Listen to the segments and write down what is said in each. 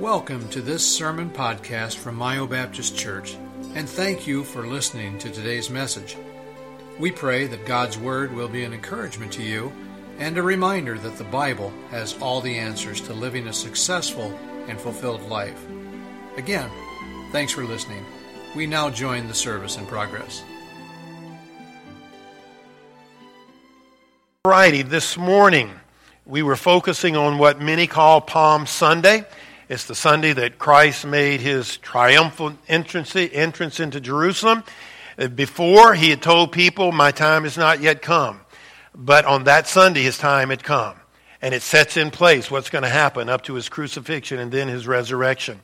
Welcome to this sermon podcast from Mayo Baptist Church, and thank you for listening to today's message. We pray that God's Word will be an encouragement to you and a reminder that the Bible has all the answers to living a successful and fulfilled life. Again, thanks for listening. We now join the service in progress. Righty, this morning we were focusing on what many call Palm Sunday. It's the Sunday that Christ made his triumphal entrance, entrance into Jerusalem. Uh, before, he had told people, My time is not yet come. But on that Sunday, his time had come. And it sets in place what's going to happen up to his crucifixion and then his resurrection.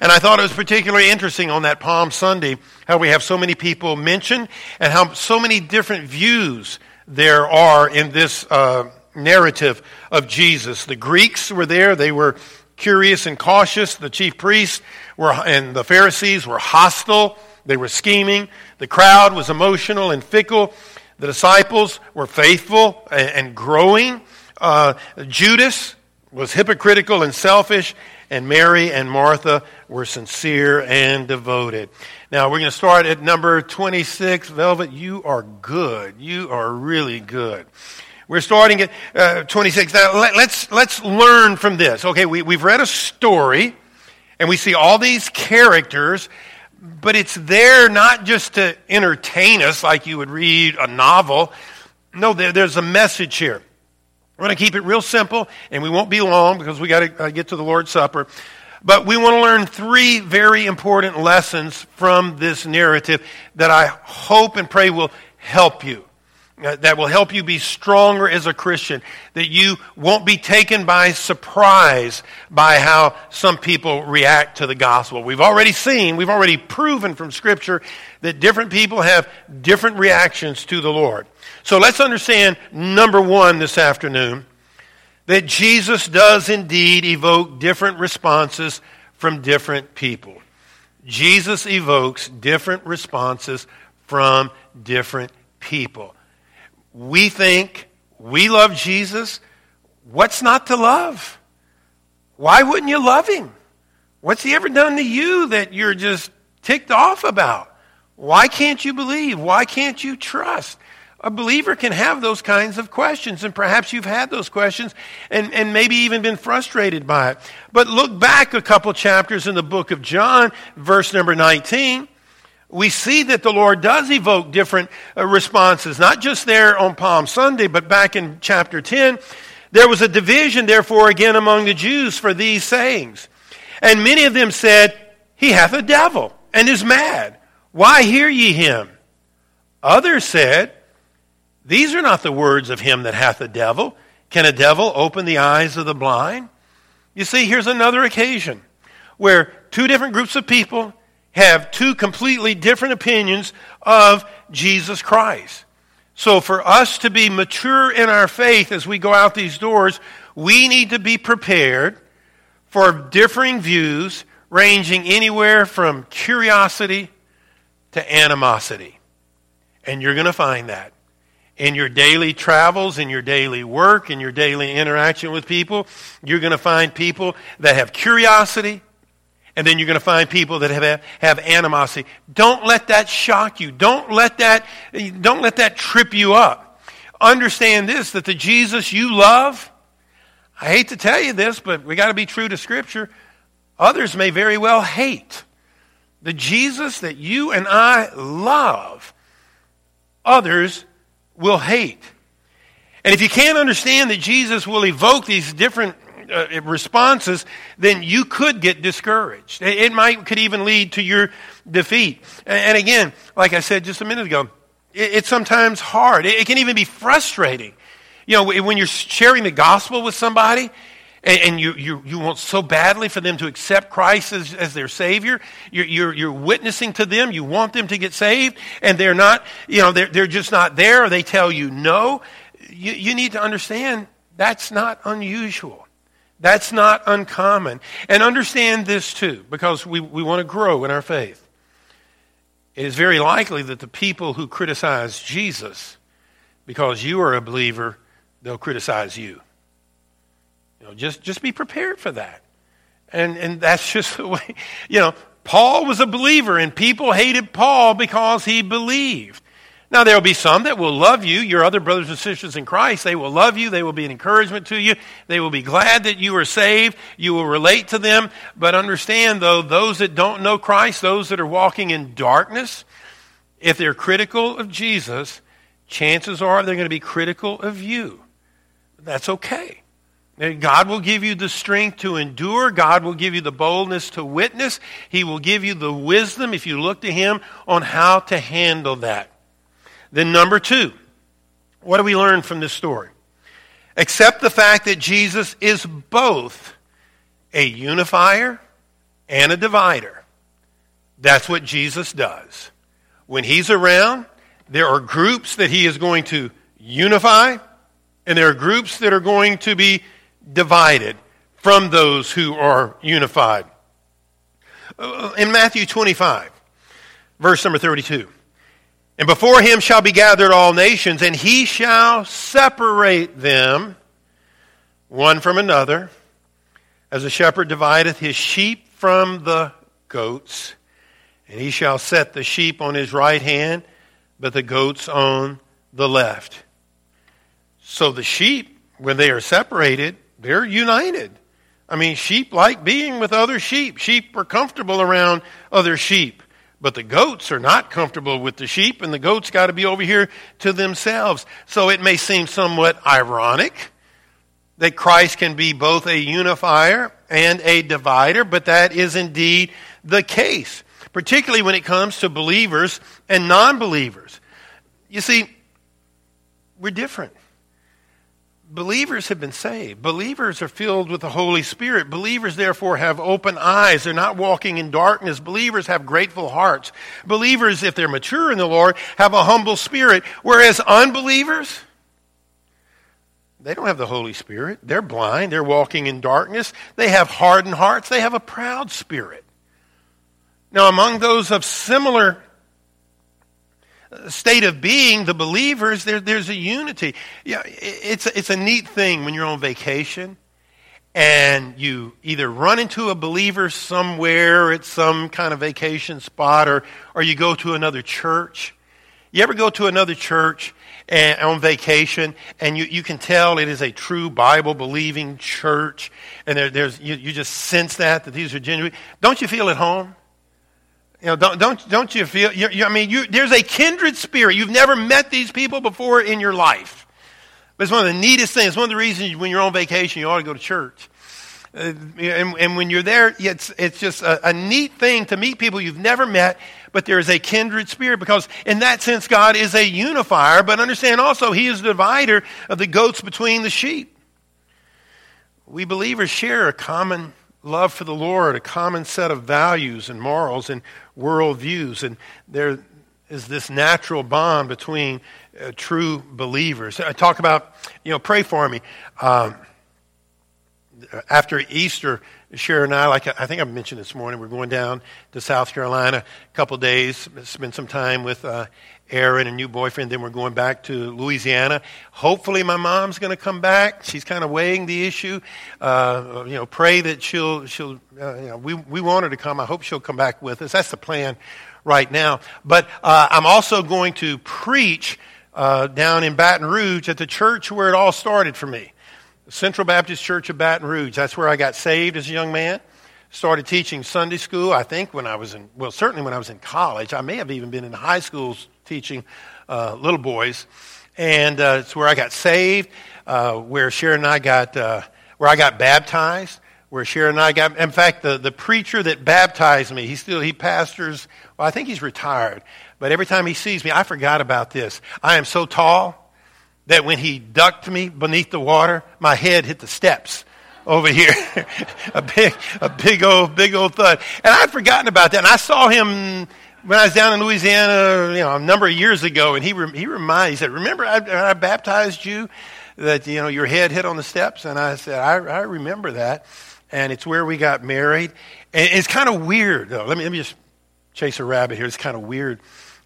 And I thought it was particularly interesting on that Palm Sunday how we have so many people mentioned and how so many different views there are in this uh, narrative of Jesus. The Greeks were there, they were curious and cautious. The chief priests were, and the Pharisees were hostile, they were scheming. The crowd was emotional and fickle. The disciples were faithful and, growing. Uh, Judas was hypocritical and selfish, and Mary and Martha were sincere and devoted. Now we're going to start at number 26. Velvet, you are good. You are really good. We're starting at uh, 26. Now let, us let's, let's learn from this. Okay, we, we've read a story, and we see all these characters, but it's there not just to entertain us like you would read a novel. No, there, there's a message here. We're going to keep it real simple, and we won't be long because we got to uh, get to the Lord's Supper. But we want to learn three very important lessons from this narrative that I hope and pray will help you. Uh, that will help you be stronger as a Christian, that you won't be taken by surprise by how some people react to the gospel. We've already seen, we've already proven from Scripture that different people have different reactions to the Lord. So let's understand number one this afternoon that Jesus does indeed evoke different responses from different people. Jesus evokes different responses from different people we think we love Jesus. What's not to love? Why wouldn't you love him? What's he ever done to you that you're just ticked off about? Why can't you believe? Why can't you trust? A believer can have those kinds of questions, and perhaps you've had those questions and, and maybe even been frustrated by it. But look back a couple chapters in the book of John, verse number 19 we see that the Lord does evoke different uh, responses, not just there on Palm Sunday, but back in chapter 10. There was a division, therefore, again among the Jews for these sayings. And many of them said, He hath a devil and is mad. Why hear ye him? Others said, These are not the words of him that hath a devil. Can a devil open the eyes of the blind? You see, here's another occasion where two different groups of people have two completely different opinions of Jesus Christ. So, for us to be mature in our faith as we go out these doors, we need to be prepared for differing views ranging anywhere from curiosity to animosity. And you're going to find that in your daily travels, in your daily work, in your daily interaction with people. You're going to find people that have curiosity and then you're going to find people that have, have animosity. Don't let that shock you. Don't let that, don't let that trip you up. Understand this, that the Jesus you love, I hate to tell you this, but we got to be true to Scripture. Others may very well hate. The Jesus that you and I love, others will hate. And if you can't understand that Jesus will evoke these different uh, responses, then you could get discouraged. It might could even lead to your defeat. And again, like I said just a minute ago, it's sometimes hard. It can even be frustrating. You know, when you're sharing the gospel with somebody and, you, you, you want so badly for them to accept Christ as, as their Savior, you're, you're, you're, witnessing to them, you want them to get saved, and they're not, you know, they're, they're just not there, or they tell you no. You, you need to understand that's not unusual. That's not uncommon. And understand this too, because we, we want to grow in our faith. It is very likely that the people who criticize Jesus, because you are a believer, they'll criticize you. You know, just, just be prepared for that. And, and that's just the way, you know, Paul was a believer and people hated Paul because he believed. Now, there will be some that will love you, your other brothers and sisters in Christ. They will love you. They will be an encouragement to you. They will be glad that you are saved. You will relate to them. But understand, though, those that don't know Christ, those that are walking in darkness, if they're critical of Jesus, chances are they're going to be critical of you. That's okay. God will give you the strength to endure. God will give you the boldness to witness. He will give you the wisdom, if you look to Him, on how to handle that. Then, number two, what do we learn from this story? Accept the fact that Jesus is both a unifier and a divider. That's what Jesus does. When He's around, there are groups that He is going to unify, and there are groups that are going to be divided from those who are unified. Uh, in Matthew 25, verse number 32. And before him shall be gathered all nations, and he shall separate them one from another, as a shepherd divideth his sheep from the goats. And he shall set the sheep on his right hand, but the goats on the left. So the sheep, when they are separated, they're united. I mean, sheep like being with other sheep. Sheep are comfortable around other sheep. But the goats are not comfortable with the sheep, and the goats got to be over here to themselves. So it may seem somewhat ironic that Christ can be both a unifier and a divider, but that is indeed the case, particularly when it comes to believers and non believers. You see, we're different. Believers have been saved. Believers are filled with the Holy Spirit. Believers, therefore, have open eyes. They're not walking in darkness. Believers have grateful hearts. Believers, if they're mature in the Lord, have a humble spirit. Whereas unbelievers, they don't have the Holy Spirit. They're blind. They're walking in darkness. They have hardened hearts. They have a proud spirit. Now, among those of similar state of being, the believers, there, there's a unity. Yeah, it's, it's a neat thing when you're on vacation and you either run into a believer somewhere at some kind of vacation spot or, or you go to another church. You ever go to another church and, on vacation and you, you can tell it is a true Bible believing church and there, there's, you, you just sense that, that these are genuine. Don't you feel at home? You know, don't, don't, don't you feel, you, you, I mean, you, there's a kindred spirit. You've never met these people before in your life. But it's one of the neatest things. It's One of the reasons when you're on vacation, you ought to go to church. Uh, and, and, when you're there, it's, it's just a, a neat thing to meet people you've never met, but there is a kindred spirit because in that sense, God is a unifier, but understand also He is the divider of the goats between the sheep. We believers share a common love for the Lord, a common set of values and morals and worldviews. And there is this natural bond between uh, true believers. I talk about, you know, pray for me. Um, after Easter, Sharon and I, like I think I mentioned this morning, we're going down to South Carolina a couple days, spend some time with uh, Aaron, a new boyfriend. Then we're going back to Louisiana. Hopefully, my mom's going to come back. She's kind of weighing the issue. Uh, you know, pray that she'll she'll. Uh, you know, we we want her to come. I hope she'll come back with us. That's the plan right now. But uh, I'm also going to preach uh, down in Baton Rouge at the church where it all started for me, Central Baptist Church of Baton Rouge. That's where I got saved as a young man started teaching Sunday school, I think, when I was in, well, certainly when I was in college. I may have even been in high schools teaching uh, little boys. And uh, it's where I got saved, uh, where Sharon and I got, uh, where I got baptized, where Sharon and I got, in fact, the, the preacher that baptized me, he still, he pastors, well, I think he's retired. But every time he sees me, I forgot about this. I am so tall that when he ducked me beneath the water, my head hit the steps over here. a big, a big old, big old thud. And I'd forgotten about that. And I saw him when I was down in Louisiana, you know, a number of years ago, and he, he reminded, me, he said, remember I, I baptized you that, you know, your head hit on the steps? And I said, I, I remember that. And it's where we got married. And it's kind of weird, though. Let me, let me just chase a rabbit here. It's kind of weird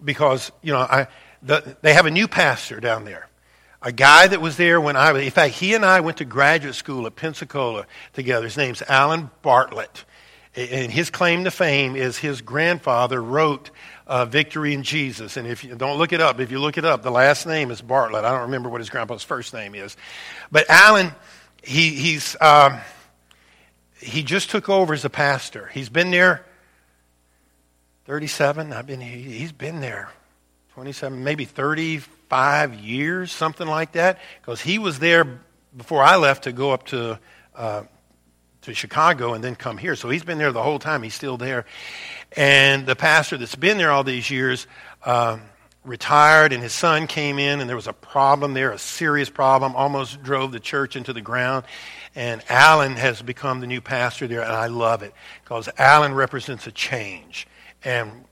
because, you know, I, the, they have a new pastor down there. A guy that was there when I was, in fact, he and I went to graduate school at Pensacola together. His name's Alan Bartlett. And his claim to fame is his grandfather wrote uh, Victory in Jesus. And if you don't look it up, if you look it up, the last name is Bartlett. I don't remember what his grandpa's first name is. But Alan, he, he's, um, he just took over as a pastor. He's been there 37. I've been, he, he's been there 27, maybe 35 years, something like that. Because he was there before I left to go up to, uh, to Chicago and then come here. So he's been there the whole time. He's still there. And the pastor that's been there all these years uh, retired, and his son came in, and there was a problem there, a serious problem, almost drove the church into the ground. And Alan has become the new pastor there, and I love it because Alan represents a change, and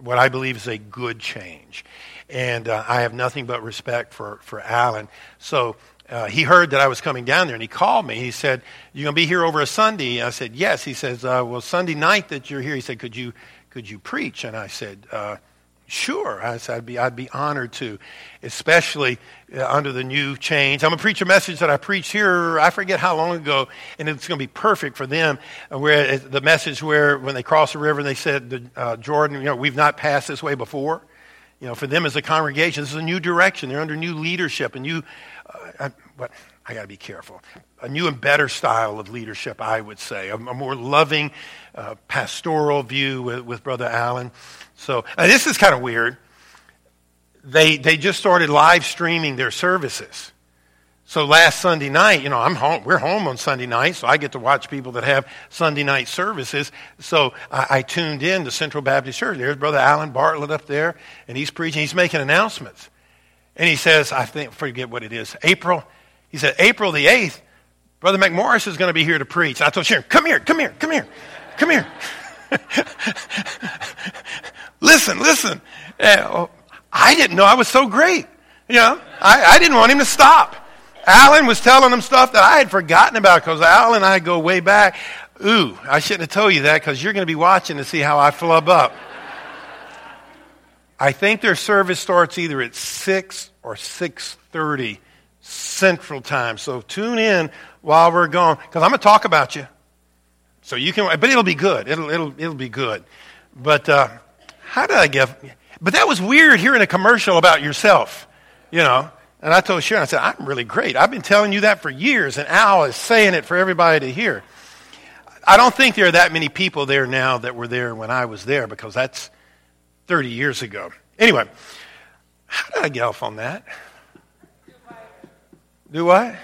what I believe is a good change. And uh, I have nothing but respect for, for Alan. So uh, he heard that I was coming down there and he called me. He said, You to be here over a Sunday? I said, Yes. He says, uh, Well, Sunday night that you're here, he said, Could you, could you preach? And I said, uh, Sure. I said, I'd be, I'd be honored to, especially uh, under the new change. I'm going to preach a message that I preached here, I forget how long ago, and it's going to be perfect for them. Uh, where the message where when they crossed the river, and they said, uh, Jordan, you know, we've not passed this way before. You know, for them as a congregation, this is a new direction. They're under new leadership, a new uh, but I got to be careful. A new and better style of leadership, I would say, a, a more loving, uh, pastoral view with, with Brother Alan. So this is kind of weird. They they just started live streaming their services. So last Sunday night, you know, I'm home. We're home on Sunday night, so I get to watch people that have Sunday night services. So I, I tuned in to Central Baptist Church. There's Brother Alan Bartlett up there, and he's preaching. He's making announcements. And he says, I think, forget what it is, April. He said, April the 8th, Brother McMorris is going to be here to preach. I told Sharon, come here, come here, come here, come here. listen, listen. Uh, I didn't know I was so great. You know, I, I didn't want him to stop. Alan was telling him stuff that I had forgotten about because Alan and I go way back. Ooh, I shouldn't have told you that because you're going to be watching to see how I flub up. I think their service starts either at 6 or 6.30 Central Time. So tune in while we're gone because I'm going to talk about you. So you can, but it'll be good. It'll, it'll, it'll be good. But uh, how did I get? But that was weird hearing a commercial about yourself, you know. And I told Sharon, I said, I'm really great. I've been telling you that for years, and Al is saying it for everybody to hear. I don't think there are that many people there now that were there when I was there because that's 30 years ago. Anyway, how did I get off on that? Do what?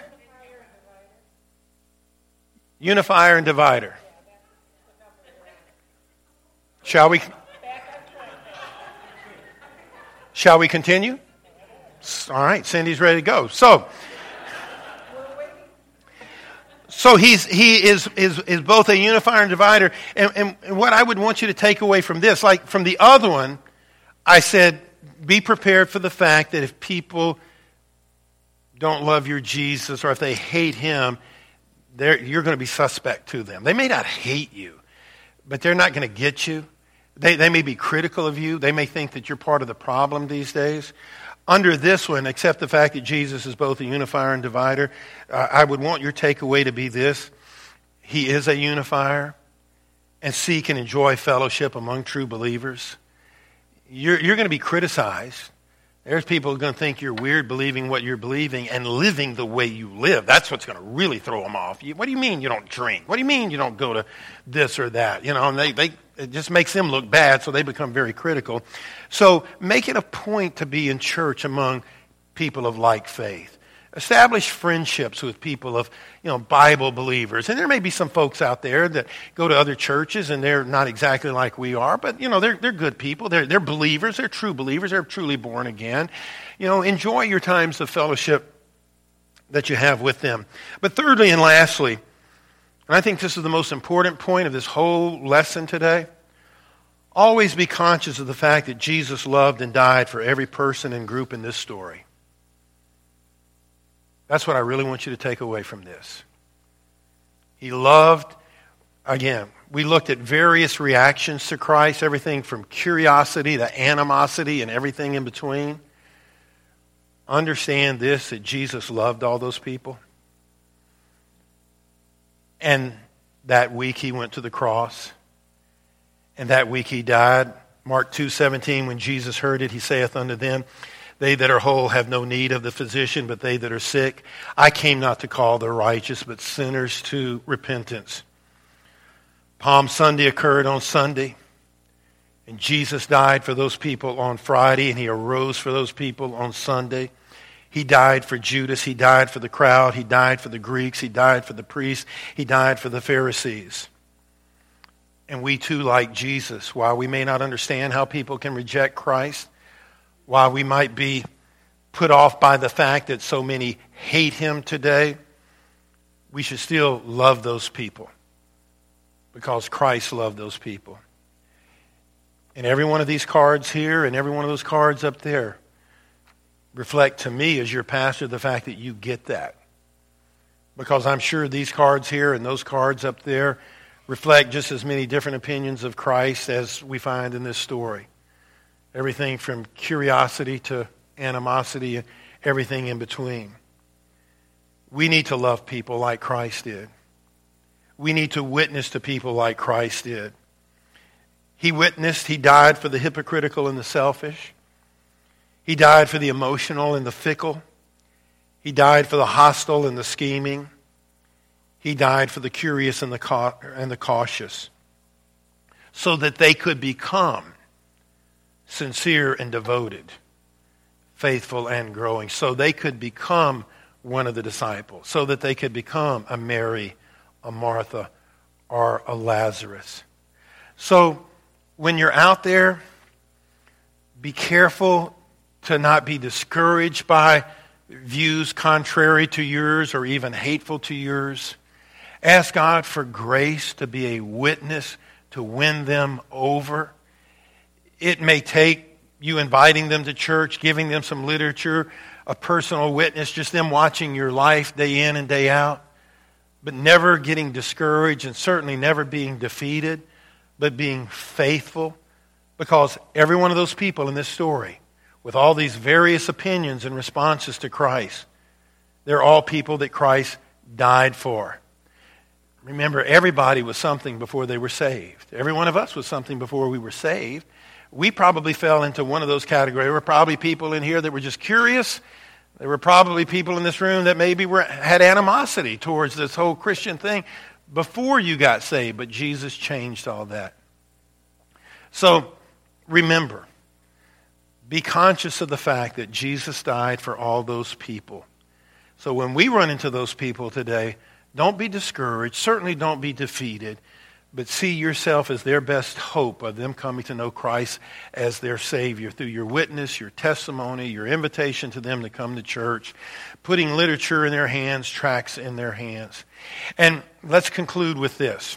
Unifier and divider. Shall we? Shall we continue? All right, Cindy's ready to go. So, so he's, he is, is, is both a unifier and divider. And, and, and what I would want you to take away from this, like from the other one, I said, be prepared for the fact that if people don't love your Jesus or if they hate him, you're going to be suspect to them. They may not hate you, but they're not going to get you. They, they may be critical of you. They may think that you're part of the problem these days. Under this one, except the fact that Jesus is both a unifier and divider, uh, I would want your takeaway to be this He is a unifier, and seek and enjoy fellowship among true believers you're, you're going to be criticized. There's people going to think you're weird believing what you're believing and living the way you live. That's what's going to really throw them off. You, what do you mean you don't drink? What do you mean you don't go to this or that? You know, and they, they, it just makes them look bad, so they become very critical. So make it a point to be in church among people of like faith. Establish friendships with people of, you know, Bible believers. And there may be some folks out there that go to other churches and they're not exactly like we are, but, you know, they're, they're good people. They're, they're believers. They're true believers. They're truly born again. You know, enjoy your times of fellowship that you have with them. But thirdly and lastly, and I think this is the most important point of this whole lesson today, always be conscious of the fact that Jesus loved and died for every person and group in this story. That's what I really want you to take away from this. He loved, again, we looked at various reactions to Christ, everything from curiosity to animosity and everything in between. understand this that Jesus loved all those people? And that week he went to the cross. And that week he died. Mark 2:17 when Jesus heard it he saith unto them they that are whole have no need of the physician but they that are sick I came not to call the righteous but sinners to repentance. Palm Sunday occurred on Sunday. And Jesus died for those people on Friday, and he arose for those people on Sunday. He died for Judas. He died for the crowd. He died for the Greeks. He died for the priests. He died for the Pharisees. And we too, like Jesus, while we may not understand how people can reject Christ, while we might be put off by the fact that so many hate him today, we should still love those people because Christ loved those people. And every one of these cards here and every one of those cards up there reflect to me as your pastor the fact that you get that. Because I'm sure these cards here and those cards up there reflect just as many different opinions of Christ as we find in this story. Everything from curiosity to animosity everything in between. We need to love people like Christ did. We need to witness to people like Christ did. He witnessed, he died for the hypocritical and the selfish. He died for the emotional and the fickle. He died for the hostile and the scheming. He died for the curious and the, and the cautious so that they could become sincere and devoted, faithful and growing, so they could become one of the disciples, so that they could become a Mary, a Martha, or a Lazarus. So when you're out there, be careful to not be discouraged by views contrary to yours or even hateful to yours. Ask God for grace to be a witness to win them over. It may take you inviting them to church, giving them some literature, a personal witness, just them watching your life day in and day out, but never getting discouraged and certainly never being defeated but being faithful. Because every one of those people in this story, with all these various opinions and responses to Christ, they're all people that Christ died for. Remember, everybody was something before they were saved. Every one of us was something before we were saved. We probably fell into one of those categories. There were probably people in here that were just curious. There were probably people in this room that maybe were, had animosity towards this whole Christian thing before you got saved, but Jesus changed all that. So remember, be conscious of the fact that Jesus died for all those people. So when we run into those people today, don't be discouraged. Certainly don't be defeated. But see yourself as their best hope of them coming to know Christ as their Savior through your witness, your testimony, your invitation to them to come to church, putting literature in their hands, tracts in their hands. And let's conclude with this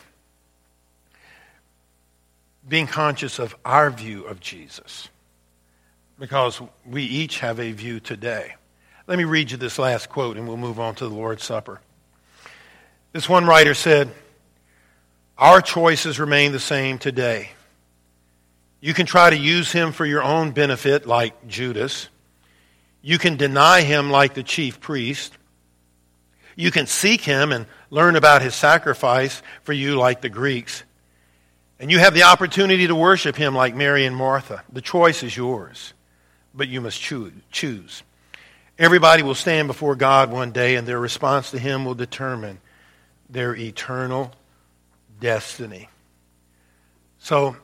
being conscious of our view of Jesus, because we each have a view today. Let me read you this last quote and we'll move on to the Lord's Supper. This one writer said, Our choices remain the same today. You can try to use him for your own benefit, like Judas. You can deny him, like the chief priest. You can seek him and learn about his sacrifice for you, like the Greeks. And you have the opportunity to worship him like Mary and Martha. The choice is yours, but you must choose. Everybody will stand before God one day, and their response to him will determine their eternal destiny. So,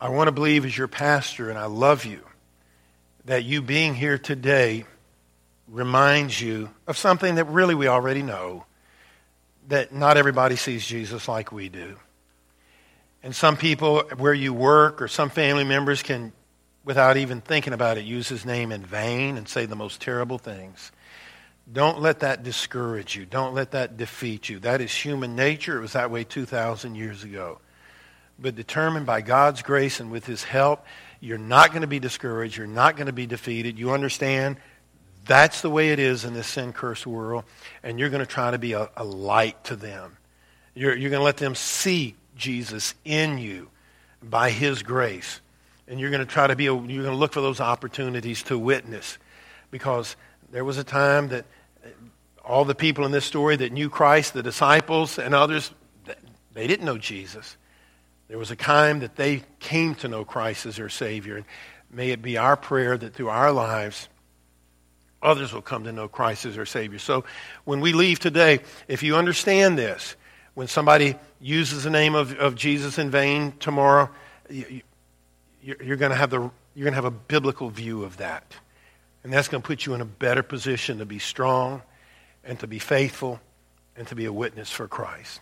I want to believe as your pastor, and I love you, that you being here today reminds you of something that really we already know that not everybody sees Jesus like we do. And some people where you work or some family members can, without even thinking about it, use his name in vain and say the most terrible things. Don't let that discourage you. Don't let that defeat you. That is human nature. It was that way 2,000 years ago. But determined by God's grace and with his help, you're not going to be discouraged. You're not going to be defeated. You understand that's the way it is in this sin cursed world. And you're going to try to be a, a light to them. You're, you're going to let them see Jesus in you by his grace. And you're going to try to be, you're going to look for those opportunities to witness. because there was a time that all the people in this story that knew Christ, the disciples and others, they didn't know Jesus. There was a time that they came to know Christ as their Savior. And may it be our prayer that through our lives, others will come to know Christ as their Savior. So when we leave today, if you understand this, when somebody uses the name of, of Jesus in vain tomorrow, you, you're going to have the you're going to have a biblical view of that. And that's going to put you in a better position to be strong and to be faithful and to be a witness for Christ.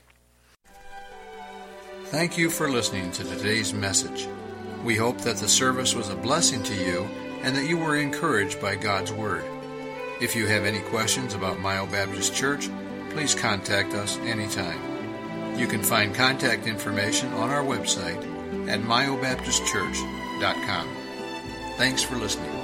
Thank you for listening to today's message. We hope that the service was a blessing to you and that you were encouraged by God's Word. If you have any questions about Myo Baptist Church, please contact us anytime. You can find contact information on our website at myobaptistchurch.com. Thanks for listening.